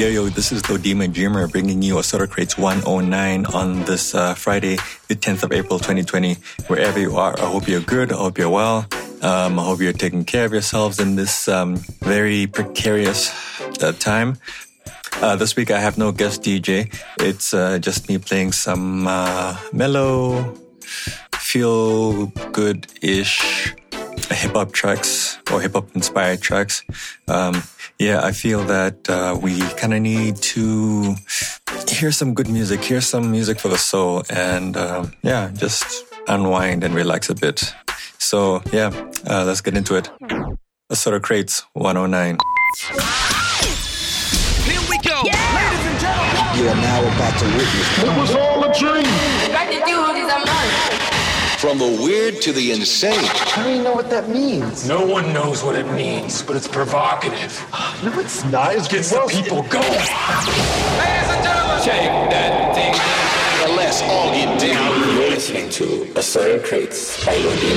Yo, yo, this is Dodima Dreamer bringing you Asura Crates 109 on this uh, Friday, the 10th of April 2020. Wherever you are, I hope you're good. I hope you're well. Um, I hope you're taking care of yourselves in this um, very precarious uh, time. Uh, this week I have no guest DJ. It's uh, just me playing some uh, mellow, feel good ish hip hop tracks or hip hop inspired tracks. Um, yeah, I feel that uh, we kind of need to hear some good music, hear some music for the soul, and um, yeah, just unwind and relax a bit. So yeah, uh, let's get into it. Asura Crates 109. Here we go. Ladies and gentlemen. You are now about to witness. It was all a dream. From the weird to the insane. I don't even know what that means. No one knows what it means, but it's provocative. No, it's not. It gets the people going. Ladies and gentlemen. Shake that thing. And let's all get down. You're listening to Asura Crates by Lodi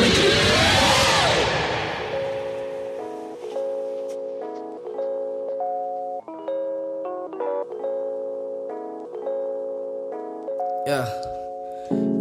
Yeah.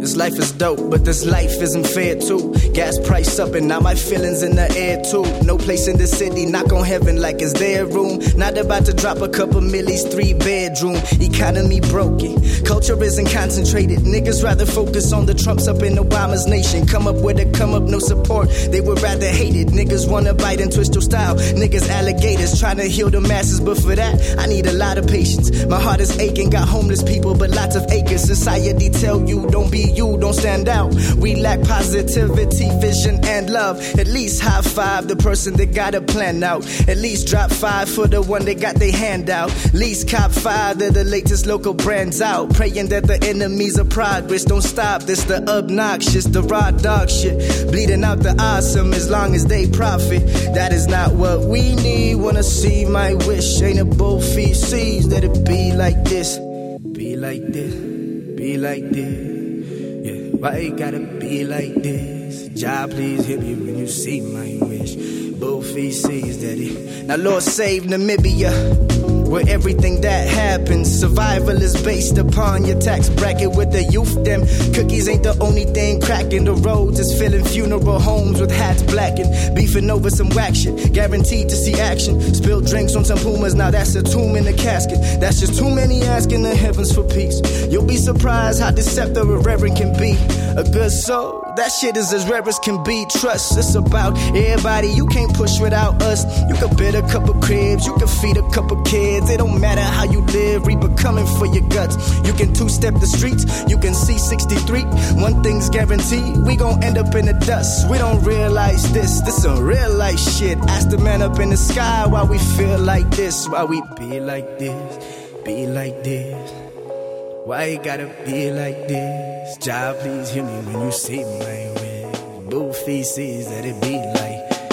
This life is dope, but this life isn't fair too. Gas price up and now my feelings in the air too. No place in the city, knock on heaven like it's their room. Not about to drop a couple millies, three bedroom. Economy broken, culture isn't concentrated. Niggas rather focus on the Trumps up in Obama's nation. Come up with a come up, no support. They would rather hate it. Niggas wanna bite and twist your style. Niggas alligators trying to heal the masses, but for that I need a lot of patience. My heart is aching, got homeless people, but lots of acres. Society tell you don't be you, don't stand out. We lack positivity, vision, and love. At least high five the person that got a plan out. At least drop five for the one that got their hand out. Least cop five of the latest local brands out. Praying that the enemies of progress don't stop. This the obnoxious, the raw dog shit. Bleeding out the awesome as long as they profit. That is not what we need. Wanna see my wish. Ain't a both feet sees that it be like this. Be like this. Be like this. Why it gotta be like this? Jah, please hit me when you see my wish. Feet sees it. Now, Lord, save Namibia. Where everything that happens, survival is based upon your tax bracket with the youth. Them cookies ain't the only thing cracking. The roads is filling funeral homes with hats blackened. Beefing over some whack shit, guaranteed to see action. Spilled drinks on some pumas, now that's a tomb in a casket. That's just too many asking the heavens for peace. You'll be surprised how deceptive a reverend can be. A good soul, that shit is as rare as can be. Trust, it's about everybody. You can't push without us. You can build a couple cribs, you can feed a couple kids. It don't matter how you live, Reaper coming for your guts. You can two step the streets, you can see 63. One thing's guaranteed, we gon' end up in the dust. We don't realize this, this some real life shit. Ask the man up in the sky why we feel like this, why we be like this, be like this. Why it gotta be like this? Job, please hear me when you see my wish. Both feces that it be like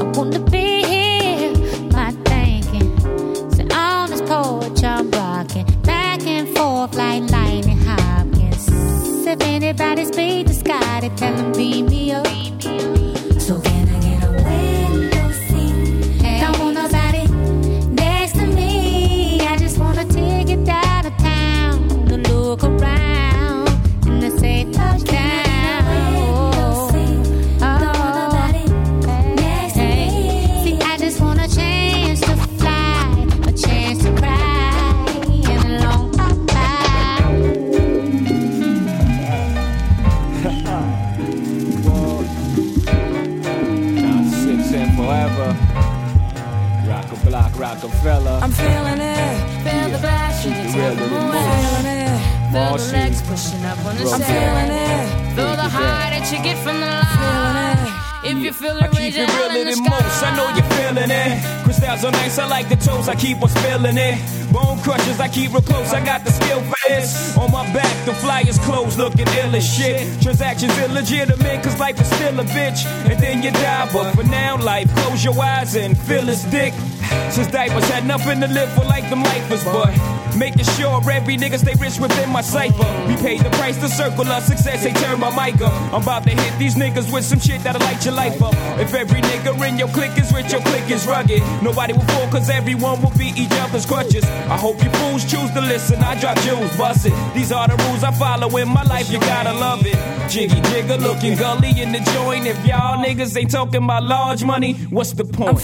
I wanna be keep real close. I got the skill for this. On my back, the flyers closed, looking ill as shit. Transactions illegitimate, cause life is still a bitch. And then you die, but for now, life, close your eyes and feel his dick. Since diapers had nothing to live for like them lifers, but making sure every nigga stay rich within my cipher. We paid the price to circle our success, they turn my mic up. I'm about to hit these niggas with some shit that'll light your life up. If every nigga in your clique is rich, your clique is rugged. Nobody will fall, cause everyone will be each other's crutches. I hope you fools choose to listen, I drop jewels, bust it. These are the rules I follow in my life, you gotta love it. Jiggy jigger looking gully in the joint. If y'all niggas ain't talking about large money, what's the point?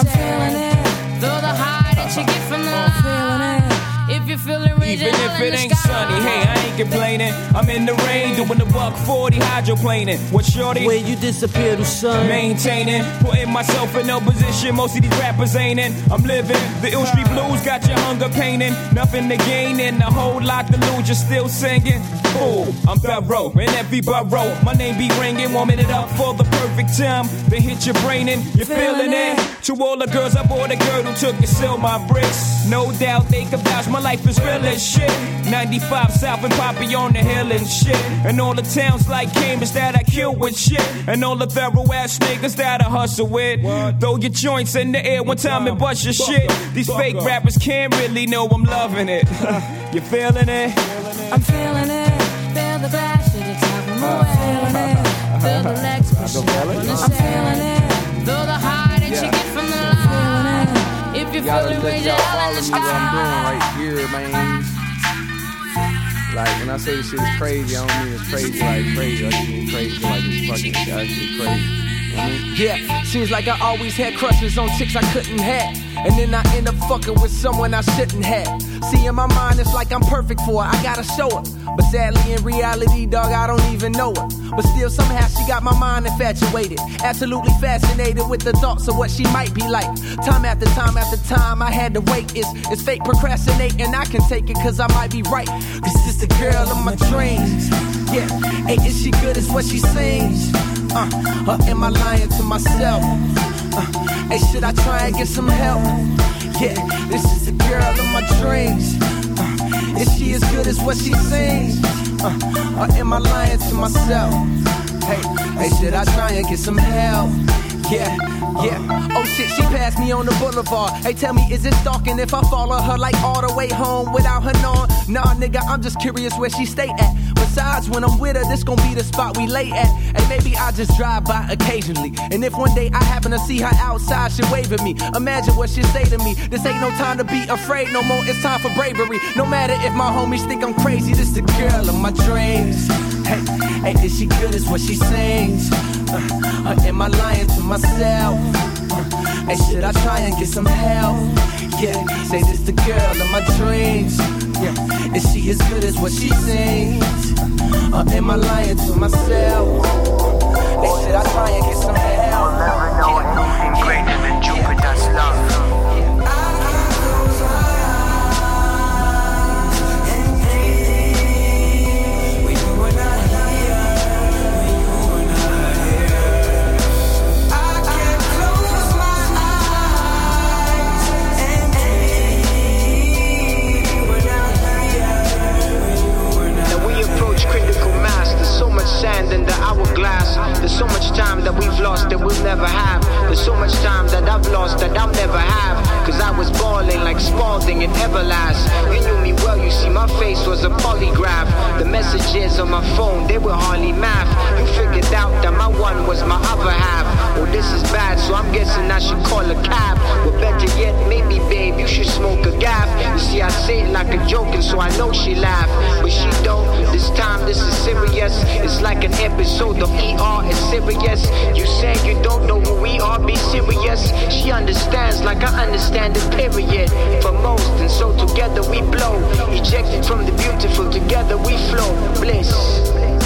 I'm feeling it. Feel the high that you get from the line. Feeling it. If you feel it, raise Even if it ain't sunny, hey, I ain't complaining. I'm in the rain doing the buck 40 hydroplaning. What shorty? Where you disappear to sun. Maintaining, putting myself in no position most of these rappers ain't in. I'm living the ill street blues, got your hunger painting. Nothing to gain and a whole lot to lose, you're still singing. Cool, I'm thorough in every borough. My name be ringing, warming it up for the perfect time. Then hit your brain and you're feeling it. To all the girls, I bought a girl who took and sell my bricks. No doubt they could vouch, my life is real as shit. 95 South and Poppy on the hill and shit. And all the towns like Cambridge that I kill with shit. And all the thorough ass niggas that I hustle with. Throw your joints in the air one time and bust your shit. These fake rappers can't really know I'm loving it. you feeling it? I'm feeling it. Feel the bash in the top. I'm feeling it. Feel the legs pushing up on the I'm feeling it. Feel the high that you get from the line. If you feel Gotta it, let raise y'all your hand in follow the me what I'm doing right here, man. Like when I say this shit is crazy, I don't mean it's crazy like crazy. I just mean crazy like it's fucking actually crazy. Yeah, seems like I always had crushes on chicks I couldn't have. And then I end up fucking with someone I shouldn't have. See, in my mind, it's like I'm perfect for her. I gotta show her. But sadly, in reality, dog, I don't even know her. But still, somehow she got my mind infatuated. Absolutely fascinated with the thoughts of what she might be like. Time after time after time, I had to wait. It's, it's fake procrastinating. I can take it cause I might be right. This is the girl of my dreams. Yeah, hey, is she good as what she sings? Uh, or am I lying to myself? Uh, hey, should I try and get some help? Yeah, this is the girl of my dreams. Uh, is she as good as what she seems? Uh, or am I lying to myself? Hey, hey, should I try and get some help? Yeah, yeah. Oh shit, she passed me on the boulevard. Hey, tell me, is it stalking if I follow her like all the way home without her knowing? Nah, nigga, I'm just curious where she stay at. Besides, when I'm with her, this gon' be the spot we lay at. And maybe I just drive by occasionally. And if one day I happen to see her outside, she wave at me. Imagine what she'd say to me. This ain't no time to be afraid no more. It's time for bravery. No matter if my homies think I'm crazy, this the girl of my dreams. Hey, hey, is she good as what she sings? Uh, or am I lying to myself? Uh, hey, should I try and get some help? Yeah, say this the girl of my dreams. Yeah, is she as good as what she sings? Or am I lying to myself? Hey, should I try and get some help? Never know anything greater than Jupiter's love. sand in the hourglass. There's so much time that we've lost that we'll never have. There's so much time that I've lost that I'll never have. Cause I was balling like Spalding in Everlast. You knew me well, you see, my face was a polygraph. The messages on my phone, they were hardly math. You figured out that my one was my other half. Well, this is bad, so I'm guessing I should call a cab. But better yet, maybe, babe, you should smoke a gaff. You see, I say it like a joke, and so I know she laugh. But she don't. This time, this is serious. It's like an episode of ER. It's serious. You say you don't know who we are, be serious. She understands like I understand it, period. For most, and so together we blow. Ejected from the beautiful, together we flow. Bliss.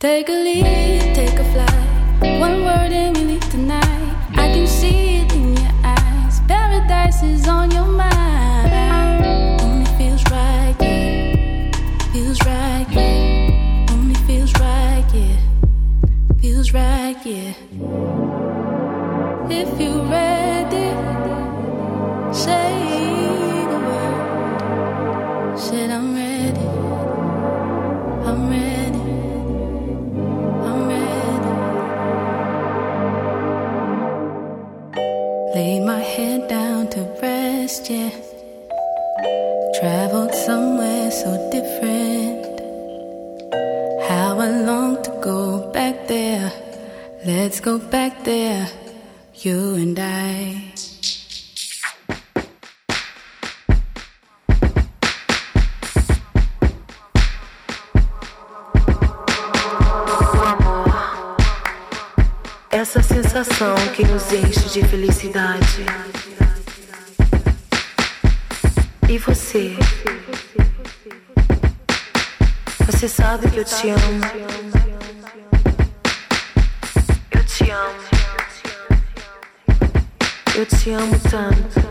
Take a leap, take a flight. One word and we leave tonight. I can see it in your eyes. Paradise is on your mind. Only feels right, yeah. Feels right, yeah. Only feels right, yeah. feels right, yeah. If you're ready, somewhere so different. How I long to go back there. Let's go back there, you and I. Essa sensação que nos enche de felicidade. E você? Você sabe que eu te amo. Eu te amo. Eu te amo tanto.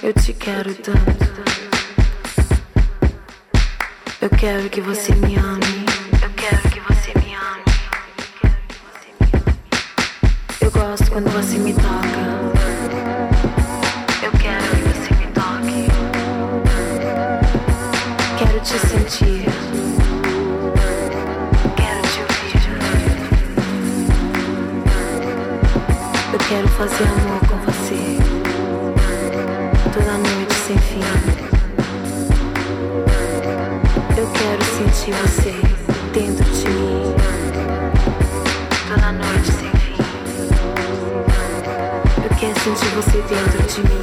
Eu te quero tanto. Eu quero que você me ame. Eu quero que você me ame. Eu gosto quando você me toca. Eu quero que você me toque. Quero te sentir. Quero fazer amor com você. Toda noite sem fim. Eu quero sentir você dentro de mim. Toda noite sem fim. Eu quero sentir você dentro de mim.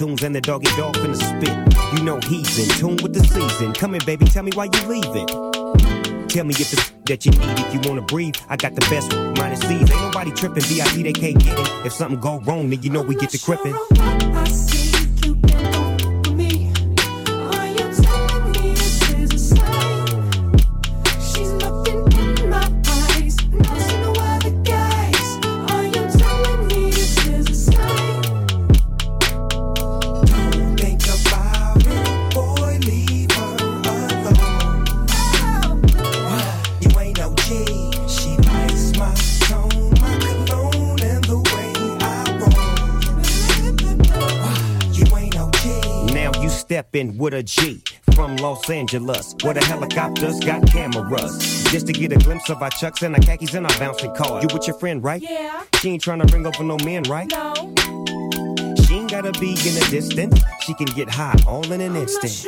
Neptunes and the Doggy Dogg finna spit. You know he's in tune with the season. Come in, baby, tell me why you leaving. Tell me if it's that you need, if you wanna breathe. I got the best minus C's. Ain't nobody tripping, VIP they can't get it. If something go wrong, then you know we get to crippin'. With a G from Los Angeles, where the helicopters got cameras. Just to get a glimpse of our chucks and our khakis and our bouncing cars. You with your friend, right? Yeah. She ain't trying to bring over no men, right? No. She ain't gotta be in the distance. She can get high all in an instant.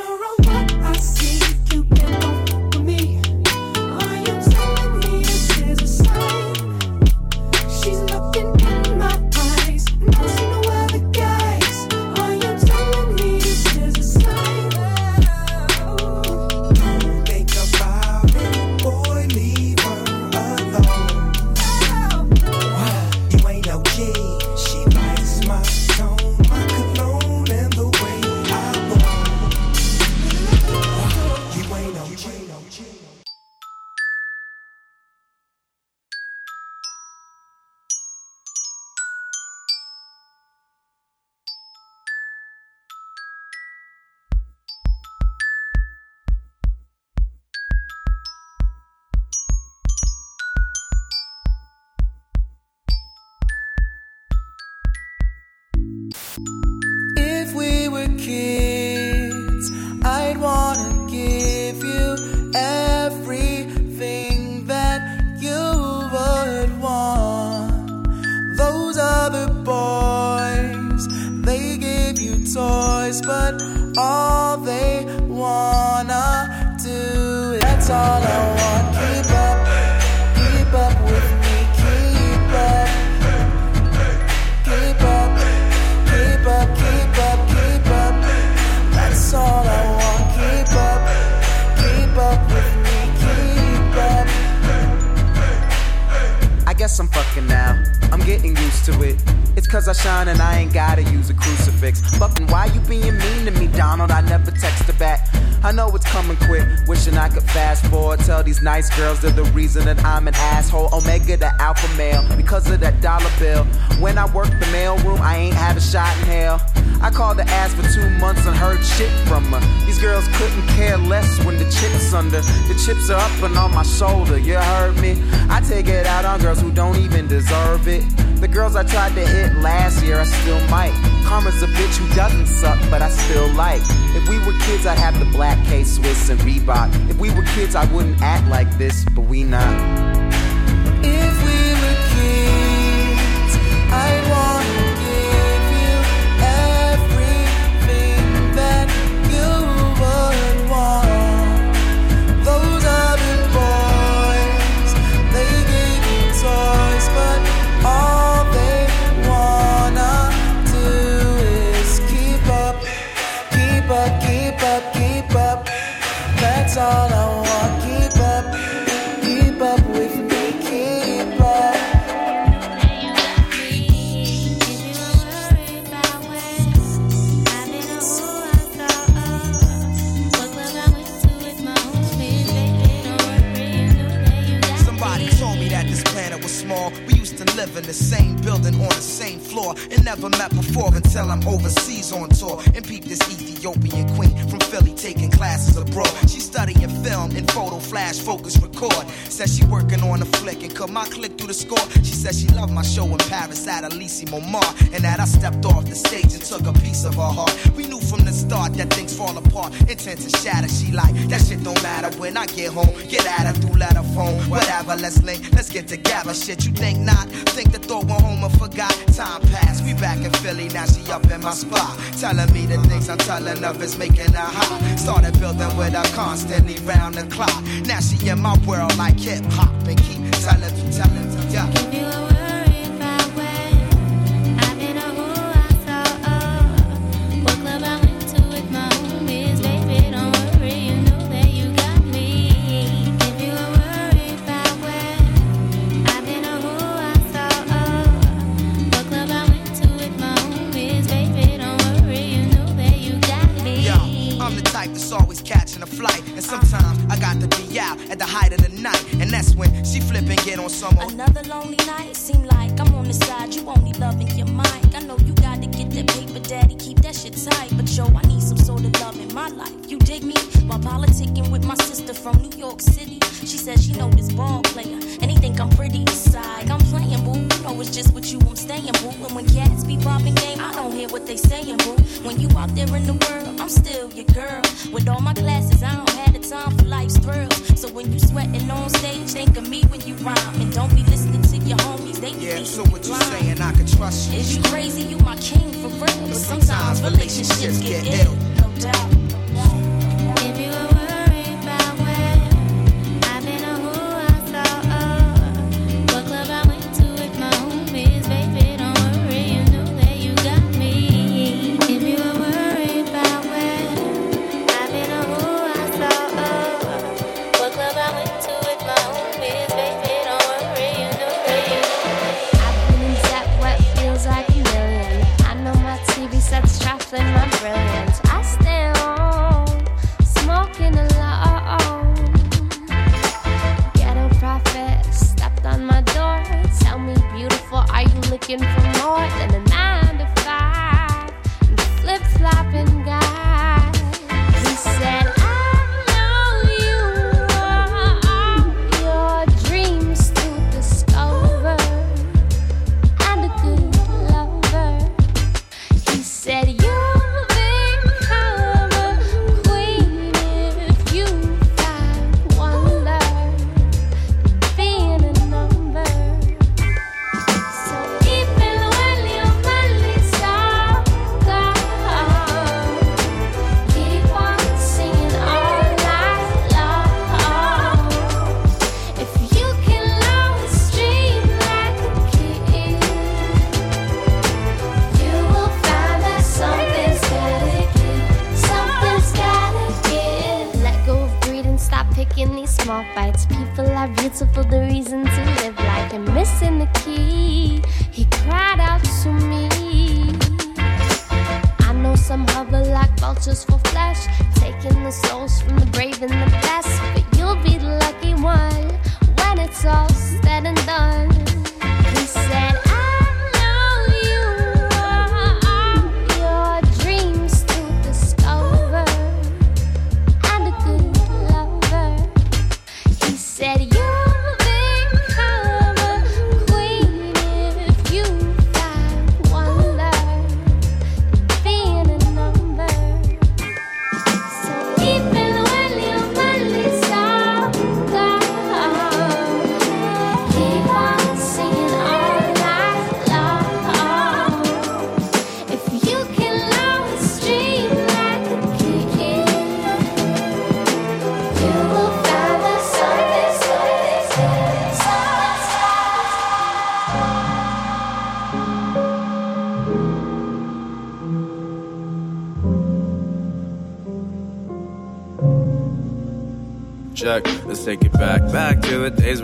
Still might. Karma's a bitch who doesn't suck, but I still like. If we were kids, I'd have the black K Swiss and Reebok. If we were kids, I wouldn't act like this, but we not. Never met before until I'm overseas on tour and peep this Ethiopian queen from Philly taking classes abroad. She studying film and photo flash focus record. Says she working on a flick and cut my click through the score. She said she loved my show in Paris at Elysee Montmartre and that I stepped off the stage and took a piece of her heart. We knew from the start that things fall apart, intent to shatter. She like that shit don't matter when I get home. Get at her through letter phone, whatever. Let's link, let's get together. Shit, you think not? Think the thought went home and forgot. Time passed, we back in Philly. Now she up in my spot, telling me the things I'm telling of is making her hot. Started building with a her constantly round the clock. Now she in my world like hip hop and keep telling me, telling me, yeah. Out at the height of the night. And that's when she flip and get on some old. Another lonely night, seem like I'm on the side. You only loving your mind. I know you gotta get that paper, daddy. Keep that shit tight. But yo, I need some sort of love in my life. You dig me? While politicking with my sister from New York City. She says she know this ball player. And he think I'm pretty. Side, I'm just what you I'm staying, boo. And when cats be popping game, I don't hear what they saying, boo. When you out there in the world, I'm still your girl. With all my classes, I don't have the time for life's thrills. So when you sweating on stage, think of me when you rhyme. And don't be listening to your homies, they be Yeah, so what you blind. saying? I can trust you. Is you crazy? You my king for real. But sometimes relationships get ill. No doubt.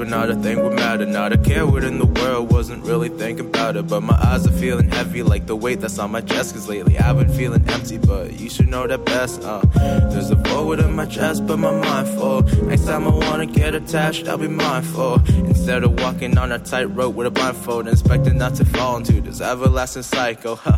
Not a thing would matter. Not a care what in the world, wasn't really thinking about it. But my eyes are feeling heavy, like the weight that's on my chest. Cause lately I've been feeling empty, but you should know that best. Uh, there's a void in my chest, but my mind full. Next time I wanna get attached, I'll be mindful. Instead of walking on a tightrope with a blindfold, expecting not to fall into this everlasting cycle. Huh.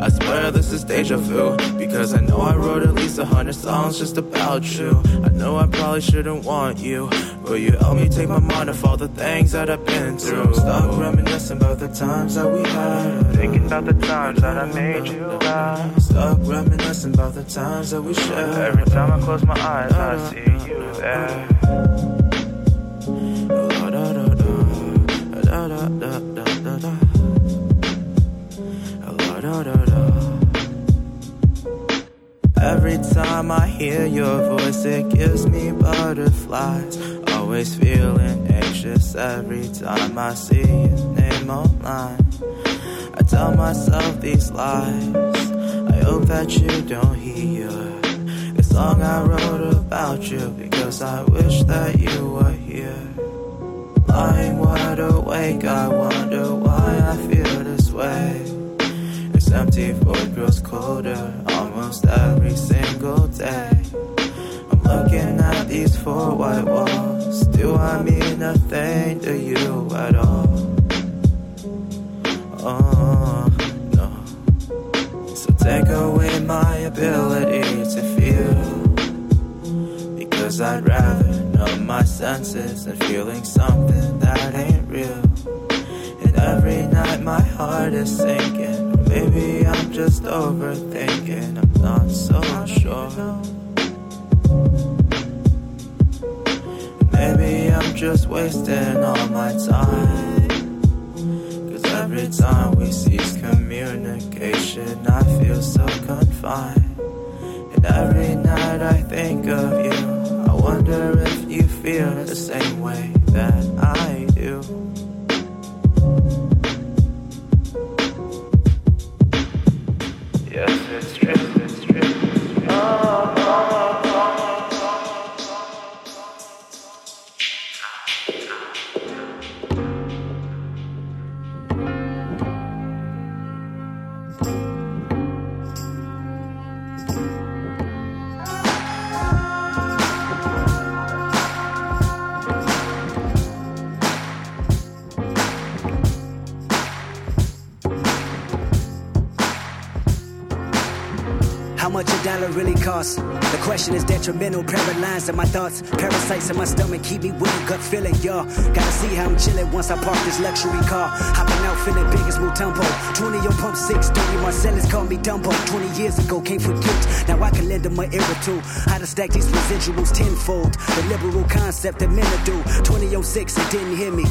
I swear this is deja vu, because I know I wrote at least a hundred songs just about you. I know I probably shouldn't want you, but you help me take my mind off all the things that I've been through. Stop reminiscing about the times that we had. Thinking about the times that I made you laugh. Stop reminiscing about the times that we shared. Every time I close my eyes, I see you there. Every time I hear your voice, it gives me butterflies. Always feeling anxious every time I see your name online. I tell myself these lies. I hope that you don't hear the song I wrote about you because I wish that you were here. Lying wide awake, I wonder why I feel this way. This empty void grows colder almost every single day. I'm looking at these four white walls. Do I mean a thing to you at all? Take away my ability to feel. Because I'd rather numb my senses than feeling something that ain't real. And every night my heart is sinking. Maybe I'm just overthinking. I'm not so sure. Maybe I'm just wasting all my time. Every time we cease communication, I feel so confined. And every night I think of you. I wonder if you feel the same detrimental, paralyzed in my thoughts. Parasites in my stomach keep me with a gut feeling, y'all. Gotta see how I'm chillin' once I park this luxury car. Hopping out feeling big as Mutombo. 20 on pump 6, 30 Marcellus called me Dumbo. 20 years ago, can't forget. Now I can lend them an ear or two. How to stack these residuals tenfold. The liberal concept that men do. 20 on 6 and didn't hear me.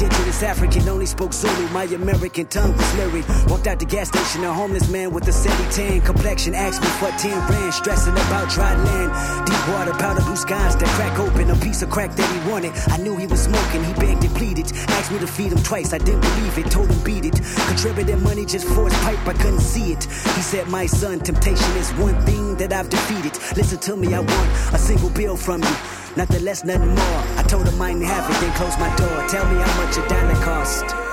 Indigenous African only spoke Zulu. My American tongue was lyric. Walked out the gas station, a homeless man with a sandy tan complexion. Asked me for 10 rand, stressing about dry land. Deep water, powder blue skies that crack open. A piece of crack that he wanted. I knew he was smoking, he begged and pleaded. Asked me to feed him twice, I didn't believe it. Told him beat it. Contributed money just for his pipe, I couldn't see it. He said, My son, temptation is one thing that I've defeated. Listen to me, I want a single bill from you. Nothing less, nothing more. Told him I didn't have it, then closed my door. Tell me how much a dollar cost.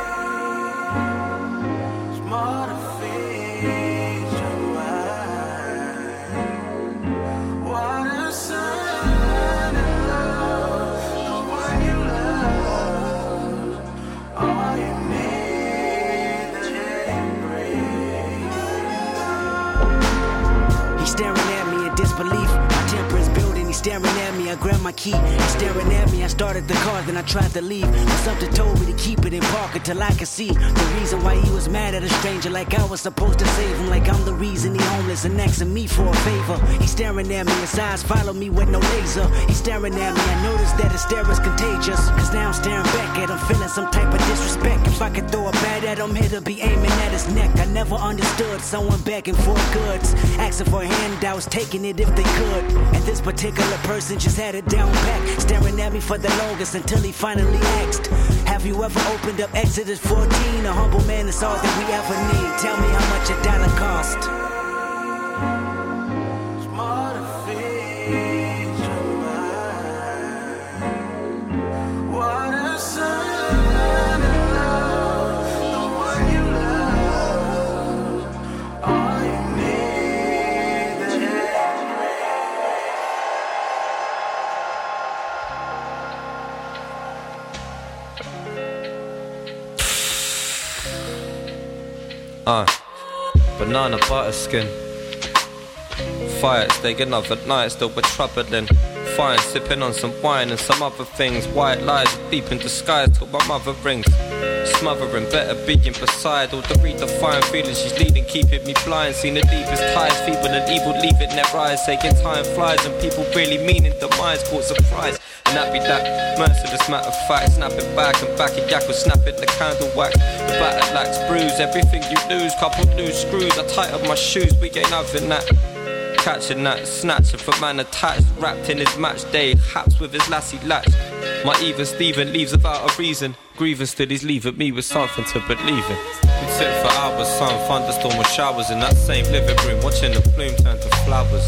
Staring at me. I grabbed my key. Staring at me. I started the car, then I tried to leave. But something told me to keep it in park until I could see the reason why he was mad at a stranger. Like I was supposed to save him. Like I'm the reason he homeless and asking me for a favor. He's staring at me. His eyes follow me with no laser. He's staring at me. I noticed that his stare is contagious. Cause now I'm staring back at him, feeling some type of disrespect. If I could throw a bat at him, he'd be aiming at his neck. I never understood someone begging for goods, asking for handouts, taking it if they could. At this particular person just had it down back, staring at me for the longest until he finally asked, Have you ever opened up Exodus 14? A humble man is all that we ever need. Tell me how much a dollar cost. Uh, banana butter skin. Fire, stay another night, still we're troubling. Fine, sipping on some wine and some other things. White lies deep in disguise till my mother rings. Smothering, better being beside all the redefined feelings she's leading, keeping me blind. Seen the deepest ties, feeble and evil, leaving their eyes. Saying time flies and people really meaning demise, caught surprise. That be that merciless matter of fact. Snapping back and back a yak was snapping the candle wax. The batter lacks bruise, everything you lose. Couple loose screws, I tighten my shoes, we ain't having that. Catching that, snatching for man attached, wrapped in his match day, haps with his lassie latch. My even Steven leaves without a reason. Grieving still he's leaving me with something to believe in. Sit for hours, sun, thunderstorm or showers in that same living room, watching the bloom turn to flowers.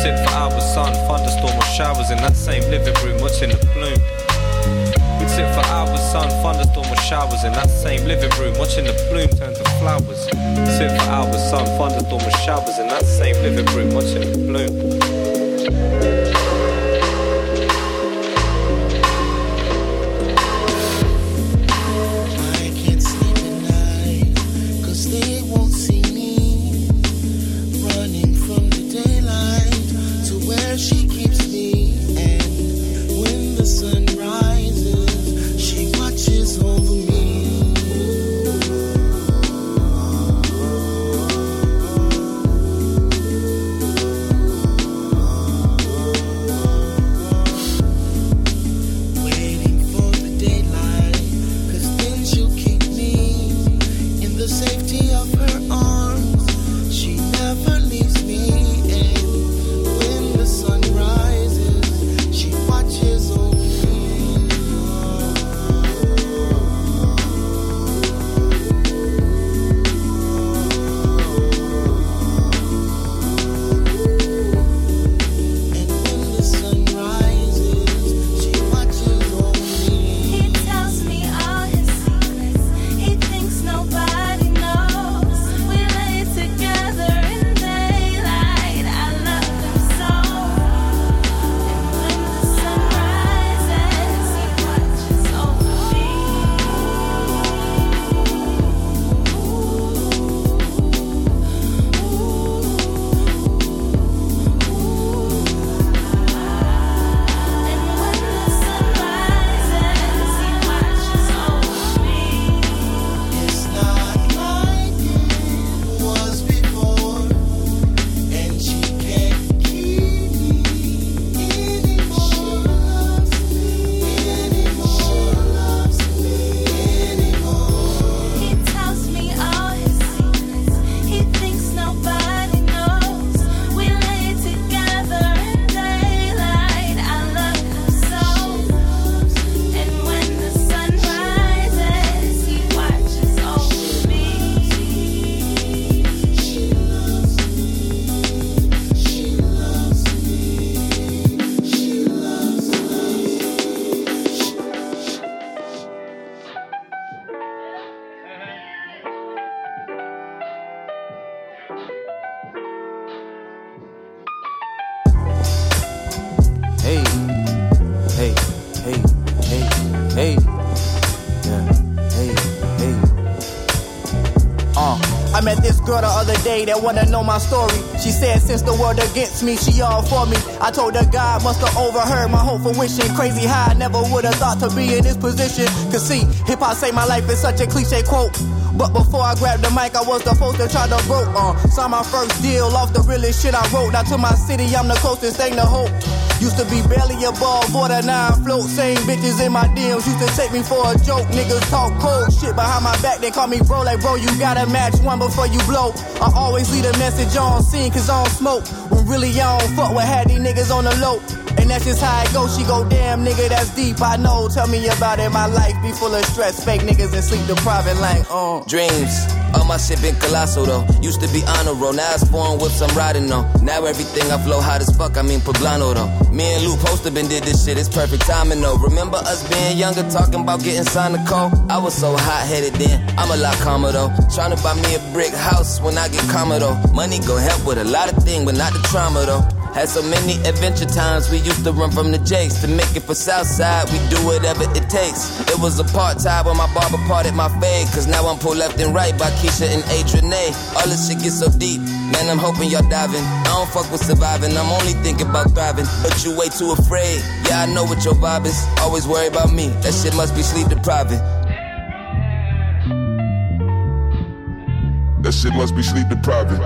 Sit for hours, sun, thunderstorm or showers in that same living room, watching the bloom. We'd sit for hours, sun, thunderstorm or showers in that same living room, watching the bloom turn to flowers. Sit for hours, sun, thunderstorm or showers in that same living room, watching the bloom. That wanna know my story. She said since the world against me, she all for me. I told her God must have overheard my hope for wishing. Crazy how I never would have thought to be in this position. Cause see, hip hop say my life is such a cliche quote. But before I grabbed the mic, I was the first to try to broke. Uh, saw my first deal off the realest shit I wrote. Now to my city, I'm the closest thing to hope. Used to be barely above borderline float. Same bitches in my DMs used to take me for a joke. Niggas talk cold shit behind my back. They call me bro, like bro, you gotta match one before you blow. I always leave a message on scene, cause I don't smoke. When really I don't fuck with had these niggas on the low. And that's just how it goes. She go, damn nigga, that's deep. I know. Tell me about it. My life be full of stress, fake niggas and sleep depriving like, uh. Dreams. All my shit been colossal though. Used to be honor roll, now it's foreign whips I'm riding on. Now everything I flow hot as fuck, I mean poblano though. Me and Lou Poster been did this shit, it's perfect timing though. Remember us being younger, talking about getting signed to call? I was so hot headed then, I'm a lot calmer though. Trying to buy me a brick house when I get calmer though. Money go help with a lot of things, but not the trauma though. Had so many adventure times, we used to run from the jakes. To make it for Southside, we do whatever it takes. It was a part time when my barber parted my fade. Cause now I'm pulled left and right by Keisha and Adrienne. All this shit gets so deep, man, I'm hoping y'all diving. I don't fuck with surviving, I'm only thinking about thriving. But you way too afraid, yeah, I know what your vibe is. Always worry about me, that shit must be sleep depriving. That shit must be sleep depriving.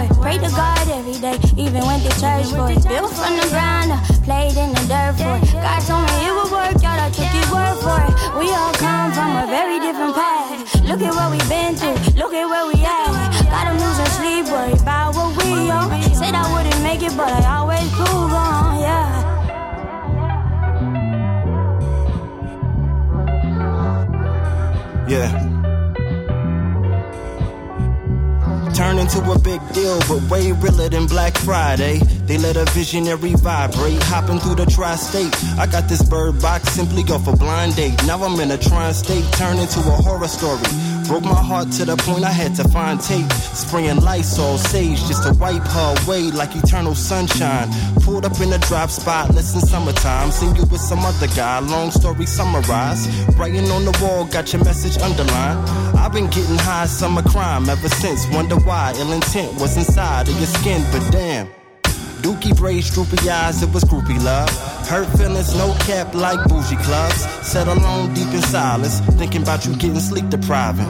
Work for it. Pray to God every day, even went to church for it. Built from the ground up, played in the dirt for it. God told me it would work out, I took his word for it. We all come from a very different path. Look at what we've been through, look at where we at. Gotta lose some sleep, worry about what we on. Said I wouldn't make it, but I always prove on, yeah. Yeah. Turn into a big deal, but way realer than Black Friday. They let a visionary vibrate, hopping through the tri-state. I got this bird box, simply go for blind date. Now I'm in a tri-state, turn into a horror story. Broke my heart to the point I had to find tape. Spraying Lysol sage just to wipe her away like eternal sunshine. Pulled up in a drop spot, listen summertime. Seen you with some other guy, long story summarized. Writing on the wall, got your message underlined. I've been getting high summer crime ever since. Wonder why ill intent was inside of your skin, but damn. Dookie braids, droopy eyes, it was groupie love. Hurt feelings, no cap like bougie clubs. Set alone deep in silence, thinking about you getting sleep depriving.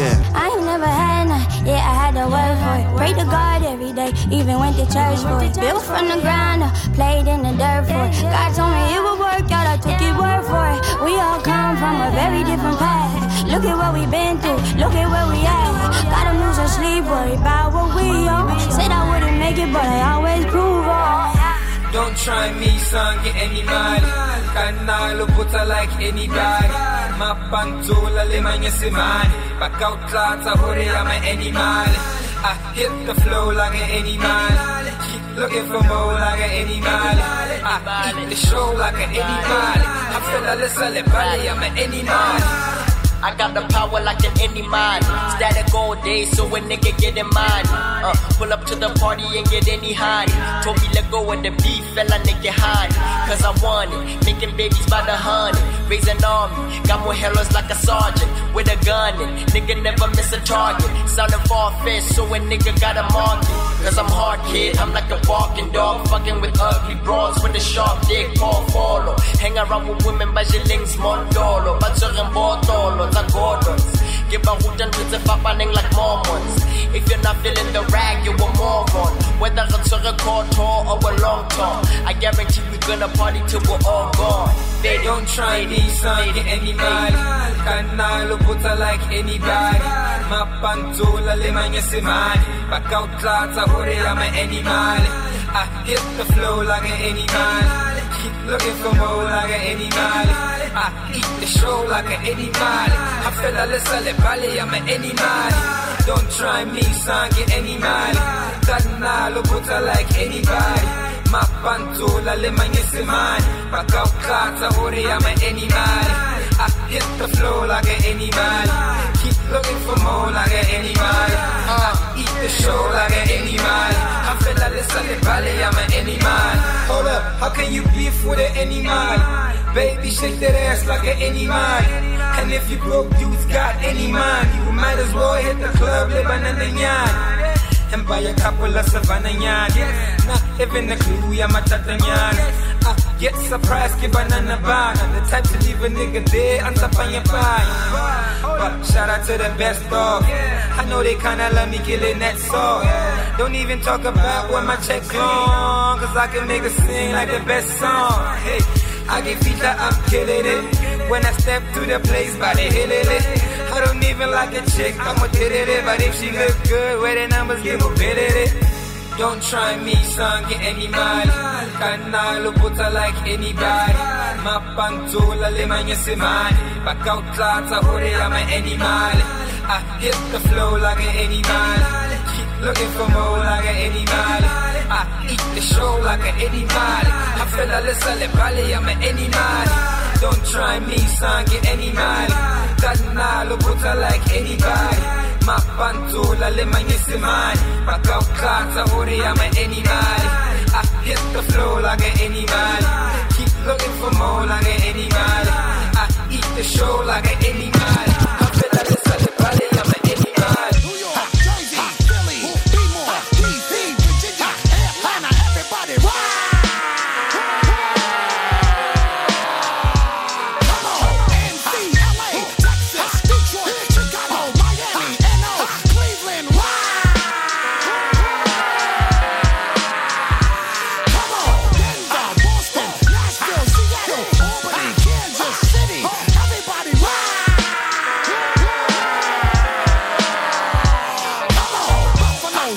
Yeah. I ain't never had none, yeah, I had to work for it. Pray to God every day, even went to church for it. Built from the ground up, played in the dirt for it. God told me it would work out, I took his word for it. We all come from a very different path. Look at what we've been through, look at where we at. Gotta lose some sleep, worry about what we on. Said I wouldn't make it, but I always prove on. Don't try me, son, get any mad. Canalo puta like anybody. Mapantula limanya simani. Back out klata hore I'm an animal. I hit the flow like an animal. Keep looking for more like an animal. I eat the show like an animal. I feel body, I'm an animal. I got the power like an indie man. Static all day, so a nigga get in mind. Uh, pull up to the party and get any high. Told me let go of the beef, fella nigga hand. Cause I want it, making babies by the hundred. Raise an army, got more heroes like a sergeant. With a gun, and nigga never miss a target. Sounding far fetched, so a nigga got a market. Cause I'm hard kid, I'm like a walking dog. Fucking with ugly broads with a sharp dick, Paul follow. Hang around with women by shillings, mondolo. Batsurin botolo, tsa Gordons. Give a hoot and to fapaning like Mormons. If you're not feeling the rag, you're a moron. Whether it's a record tour or a long tour, I guarantee we're gonna party till we're all gone. They don't try me, son, get any mad. Canalo puta like anybody. Mapantula limanya simani. Back out klata hore, I'm an animal. Ah, I hit the flow like an animal. Keep looking for more like an animal. I eat the show like an animal. I feel a little valley, I'm an animal. Don't try me, son, get any mad. Canalo puta like anybody. Mapantula. Back out klata hore, I'm an animal. I hit the flow like an animal. Keep looking for more like an animal. I eat the show like an animal. I feel like this a little valley, I'm an animal. Hold up, how can you beef with an animal? Baby, shake that ass like an any man. And if you broke, you's got any man. You might as well hit the club, live another yan. And buy a couple of Savannah yan. Not even a clue, yeah, my yan. Uh, get surprised, give banana ban. I'm the type to leave a nigga there on top on your pie. But shout out to the best dog. I know they kinda love me killing that song. Don't even talk about when my check's long. Cause I can make a sing like the best song. Hey, I get feature, I'm killing it. When I step to the place, body hitting it. I don't even like a chick, I'ma get it. But if she look good, where the numbers get it. Don't try me, son, get any mali. Kanalo puta like anybody. Mapantula limanya simani. Back out klata hore I'm. I hit the flow like an animal. Keep looking for more like an animal. I eat the show like an animal. I feel a little le valley, I'm an animal. Don't try me, son, get any mali. Kanalo puta like anybody. Mapantula limanya simani. Back out klata hore I'm an animal. I hit the flow like an animal. Keep looking for more like an animal. I eat the show like an animal. From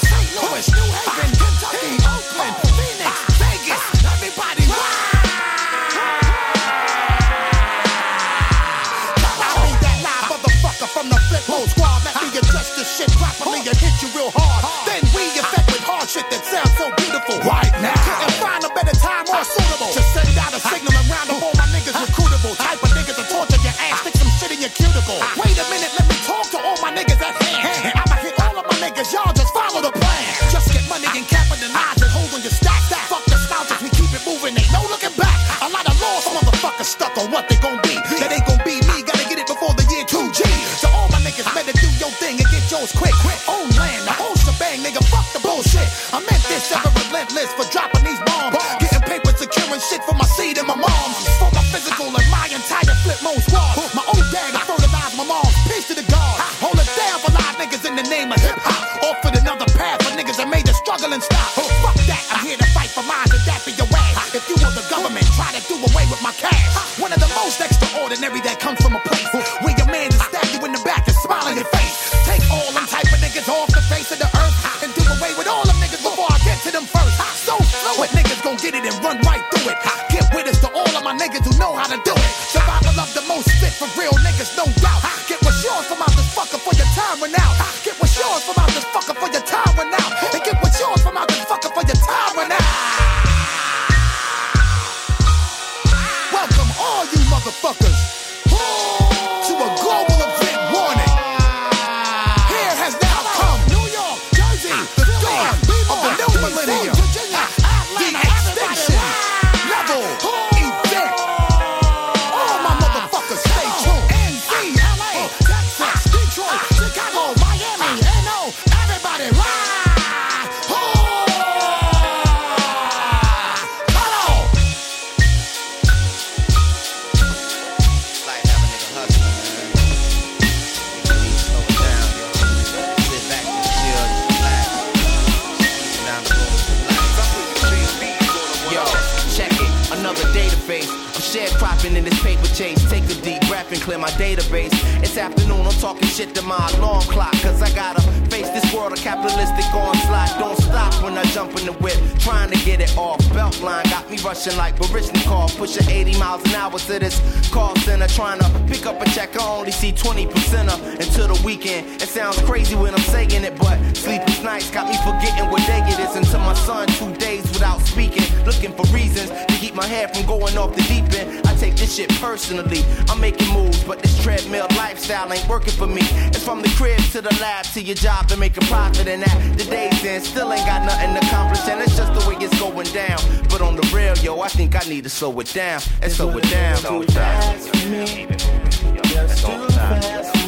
my database. It's afternoon, I'm talking shit to my alarm clock. Cause I gotta face this world of capitalistic onslaught. Don't stop when I jump in the whip, trying to get it off. Beltline got me rushing like Baryshnikov, pushing 80 miles an hour to this call center. Trying to pick up a check, I only see 20% of until the weekend. It sounds crazy when I'm saying it, but sleepless nights got me forgetting what day it is until my son two days without speaking. Looking for reasons to keep my head from going off the deep end. Take this shit personally. I'm making moves, but this treadmill lifestyle ain't working for me. It's from the crib to the lab to your job to make a profit, and at the day's end, still ain't got nothing accomplished, and it's just the way it's going down. But on the real, yo, I think I need to slow it down and slow it down. Too fast too fast for me. Just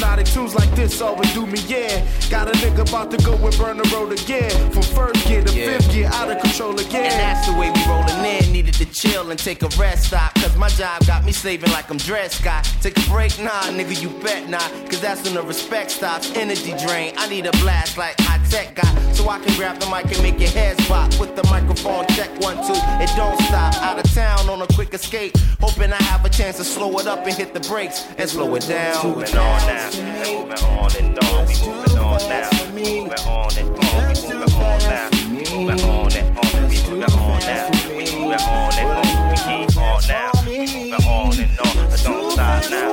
hypnotic tunes like this always do me, yeah. Got a nigga about to go and burn the road again. From first gear to Yeah. fifth gear, out of control again. And that's the way we rollin' in. Needed to chill and take a rest stop. Cause my job got me slaving like I'm Dred Scott. Take a break, nah, nigga, you bet not. Cause that's when the respect stops. Energy drain. I need a blast like high tech guy. So I can grab the mic and make your head pop. With the microphone, check one, two. It don't stop. Out of town on a quick escape. Hoping I have a chance to slow it up and hit the brakes and slow it down. Moving on now. And moving on and on. Moving on now. We moving on and on. Moving on now. We moving on and on. Moving on now. We moving on now. We moving on now.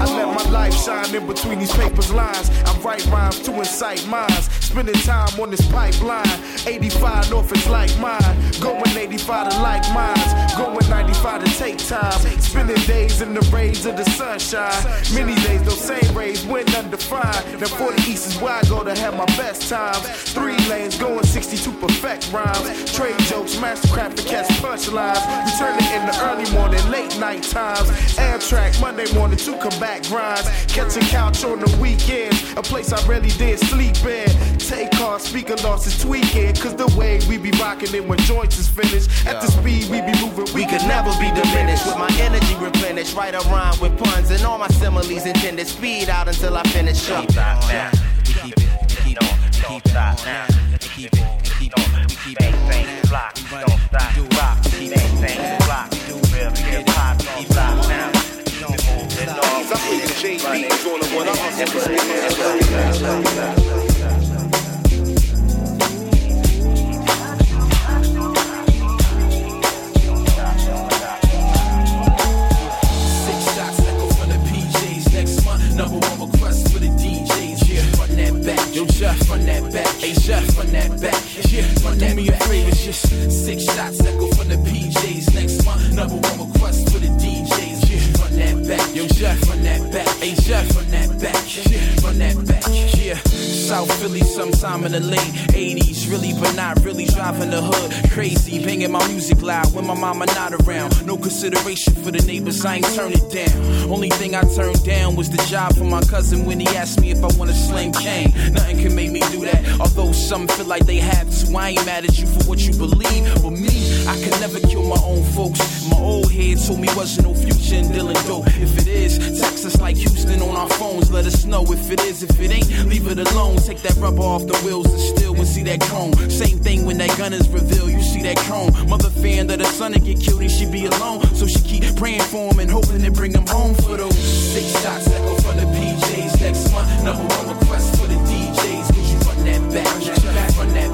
I let my life shine in between these papers lines. Write rhymes to incite minds. Spending time on this pipeline. 85 north is like mine. Going 85 to like mines. Going 95 to take time. Spending days in the rays of the sunshine. Many days, those same rays went undefined. Now 40 East is where I go to have my best times. Three lanes going 62 perfect rhymes. Trade jokes, mastercraft to catch punchlines. Returning in the early morning, late night times. Amtrak, Monday morning to come back grinds. Catching couch on the weekends, a place I rarely did sleep in. Take car, speaker losses tweaking. Cause the way we be rocking it when joints is finished. At the speed we be moving, we, We could never be diminished with my energy replenished. Write a rhyme with puns and all my similes intended. Speed out until I finish up. Keep it. Keep on. Keep that now. Keep it. Keep on. We keep maintain block. Don't stop. Rock. Keep maintain block. Real hip hop. Keep. We get it running. And put it back. Yo, Jeff, run that back. Hey, Jeff, run that back. Yeah, run that Do me a favor, just six shots echo from the PJs next month. Number one request for the DJs. Yeah, run that back. Yo, Jeff, run that back. Hey, Jeff, run that back. Yeah, run that back. Yeah, South Philly sometime in the late 80s. Really, but not really driving the hood. Crazy, banging my music loud when my mama not around. No consideration for the neighbors, I ain't turn it down. Only thing I turned down was the job for my cousin when he asked me if I want a slim cane. Nothing can make me do that. Although some feel like they have to, I ain't mad at you for what you believe. But me, I can never kill my own folks. My old head told me wasn't no future in dealing dope. If it is, text us like Houston on our phones. Let us know if it is. If it ain't, leave it alone. Take that rubber off the wheels and still and see that chrome. Same thing when that gun is revealed. You see that chrome. Mother fearing that her son will get killed and she be alone. So she keep praying for him and hoping to bring him home for those six shots that go from the PJs next month. Number one request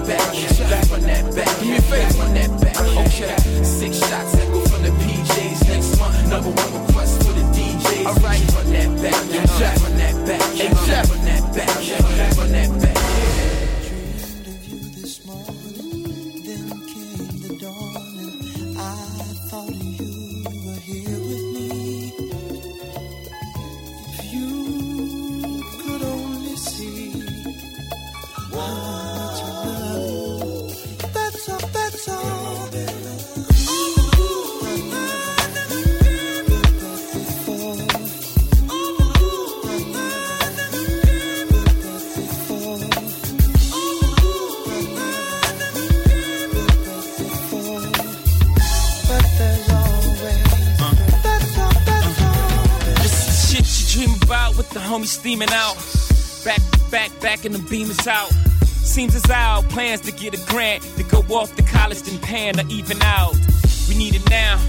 That back. Run that back. Do me a favor. Run that back. Okay. Six shots that go from the PJs next month. Number one request for the DJs. All right. Run that back. Run that back. Jeff. Run that back. Run that back. Homies steaming out. Back back, back and the beam is out. Seems as our plans to get a grant to go off to college then pan to even out. We need it now,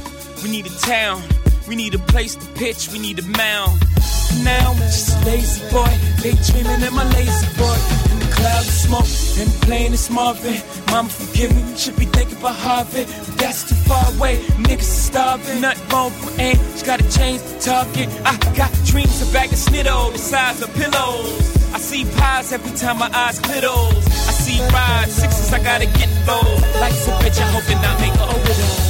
we need a town, we need a place to pitch, we need a mound. Now just a lazy boy, daydreaming in my lazy boy. In the cloud of smoke, and plane is Marvin. Mama, forgive me, should be thinking about Harvard. But that's too far away, niggas are starving. Nothing wrong with aim, just gotta change the target. I got dreams of bag of snitto, the size of pillows. I see pies every time my eyes close. I see rides, sixes, I gotta get those. Life's a bitch, I hope that I make a overdose.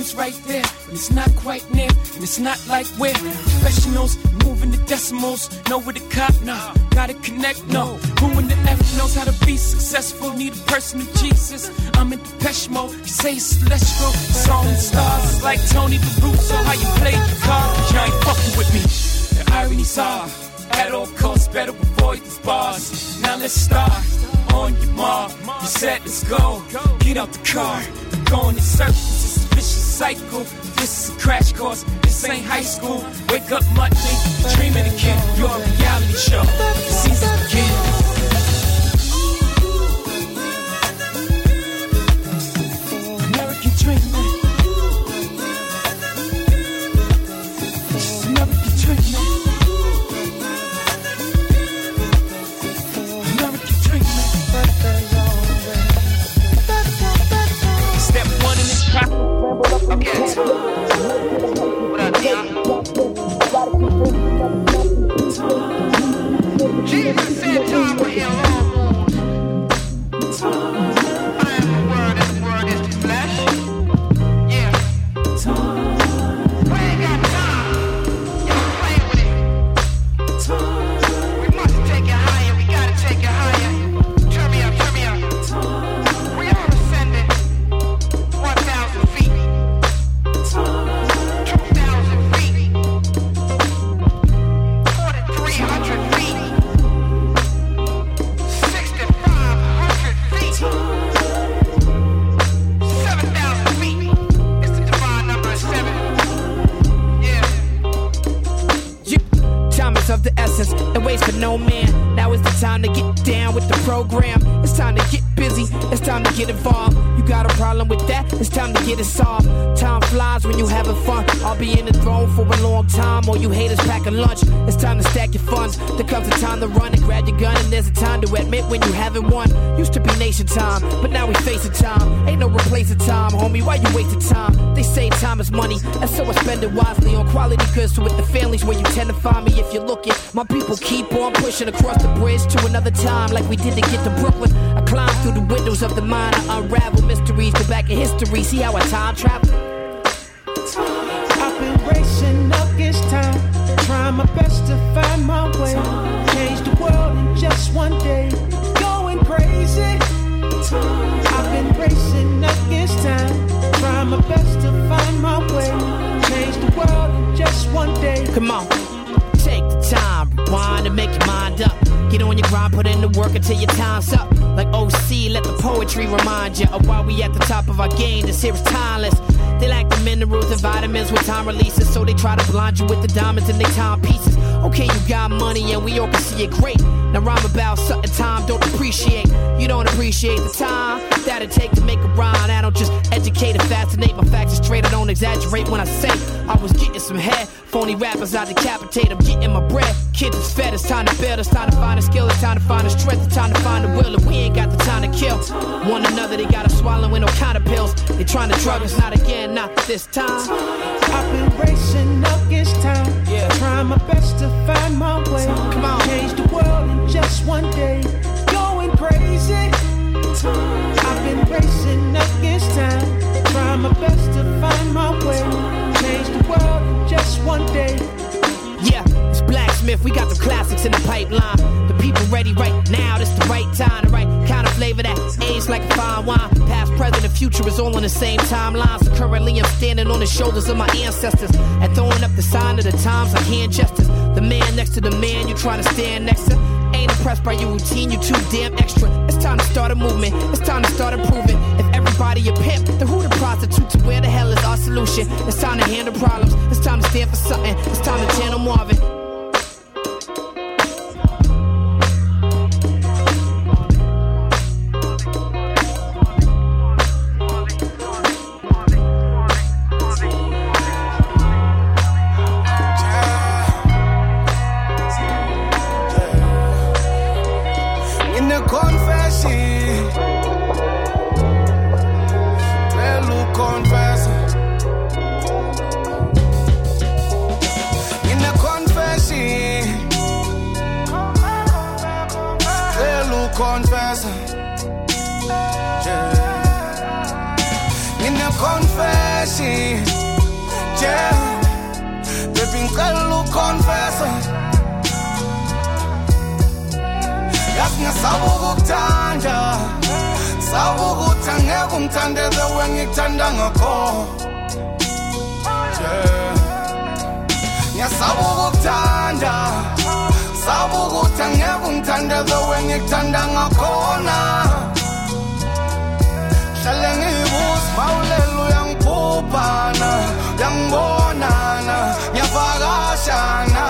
It's right there, but it's not quite near, and it's not like we're professionals moving the decimals. Know where the cop now, gotta connect, no. Who in the F knows how to be successful? Need a person of Jesus. I'm in Depeche mode, you say it's celestial. Song and stars, it's like Tony Caruso. How you play your cards, you ain't fucking with me. The irony's are, at all costs, better avoid these bars. Now let's start on your mark. You said let's go. Get out the car. I'm going in circles. Cycle. This is a crash course. This ain't high school. Wake up Monday, dreaming again. You're a reality show. Season begins. Jesus said time will pushing across the bridge to another time, like we did to get to Brooklyn. I climb through the windows of the mind, I unravel mysteries, the back of history, see how I time travel. Remind you of why we at the top of our game. This here is timeless. They lack the minerals and vitamins when time releases, so they try to blind you with the diamonds and they timepieces. Okay, you got money and we all can see it great. Now rhyme about something time don't appreciate. You don't appreciate the time that it takes to make a rhyme. I don't just educate and fascinate. My facts are straight. I don't exaggerate when I say I was getting some head. Phony rappers I decapitate. I'm getting my bread. Kids is fed. It's time to build. It's time to find a skill. It's time to find a strength. It's time to find a will. And we ain't got the time to kill one another. They gotta swallow in all kind of pills. They trying to drug us. Not again. Not this time. I've been racing against time, yeah. trying my best to find my way. Come on, change the world in just one day, going crazy. I've been racing against time, trying my best to find my way. Change the world in just one day. Blacksmith. We got the classics in the pipeline. The people ready right now. This the right time. The right kind of flavor that aged like a fine wine. Past, present, and future is all on the same timeline. So currently I'm standing on the shoulders of my ancestors and throwing up the sign of the times like hand gestures. The man next to the man you're trying to stand next to. Ain't impressed by your routine, you too damn extra. It's time to start a movement. It's time to start improving. If everybody a pimp, then who the prostitutes? Where the hell is our solution? It's time to handle problems. It's time to stand for something. It's time to channel Marvin. Way ngikuthanda ngakhona. Hlale ngibuza mawulela uyangiphuphana, uyangibonana, ngiyavakashana.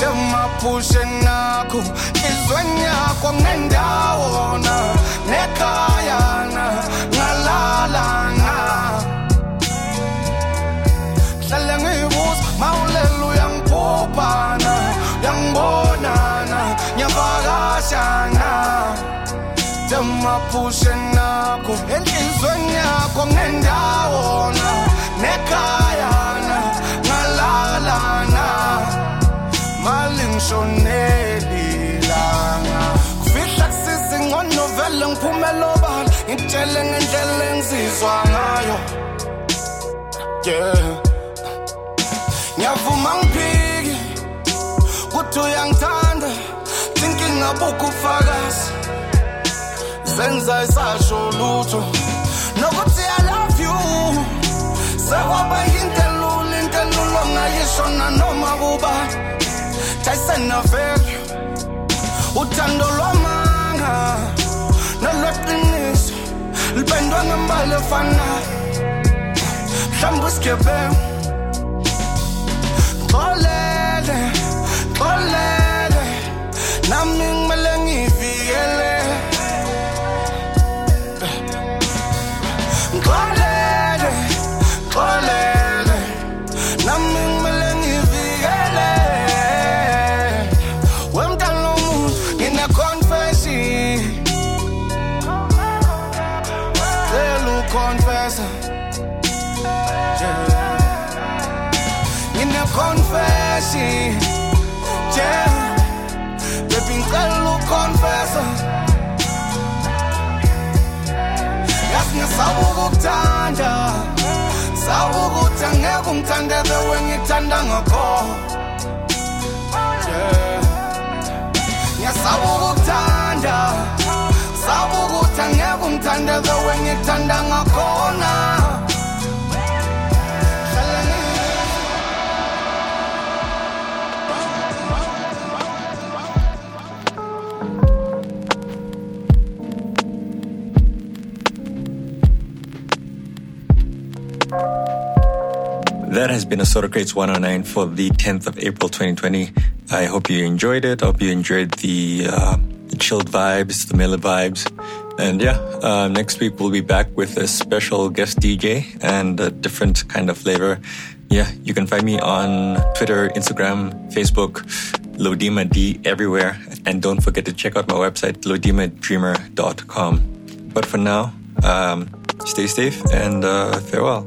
Jemaphushe nakho, izweni yakho ngendawona, nekhayana, ngalalana. Hlale ngibuza mawulela uyangiphuphana, Jemaphushe nakho, enhlizweni yakho ngendawona, nekhayana, ngalalana. malingishoneli langa. Kufihla kusisi ngcono vele ngiphumela obala ngitshele ngendlela engizizwa ngayo. Yeah. Ngiyavuma ngiphiki kuthi uyangithanda inkinga bukho ufakazi zenza isasho lutho nokuthi i love you. Sekwaba yinto elula into elula Tyson value uthando lwamanga nolweqiniso lipendwa ngembali efanayo mhlawumbe isigebengu xolele xolele ngine-confession yeah. Baby ngicela uconfessa yazi ngisaba ukukuthanda saba ukuthi angeke ungithande the way ngikuthanda ngakhona yeah ngiyasaba ukukuthanda saba ukuthi angeke ungithande the way ngikuthanda ngakhona That has been a Soda Crates 109 for the 10th of April 2020. I hope you enjoyed it. I hope you enjoyed the, uh, the chilled vibes, the mellow vibes. And yeah, uh, next week we'll be back with a special guest DJ and a different kind of flavor. Yeah, you can find me on Twitter, Instagram, Facebook, Lodima D everywhere. And don't forget to check out my website, lodimadreamer.com. But for now, um, stay safe and uh, farewell.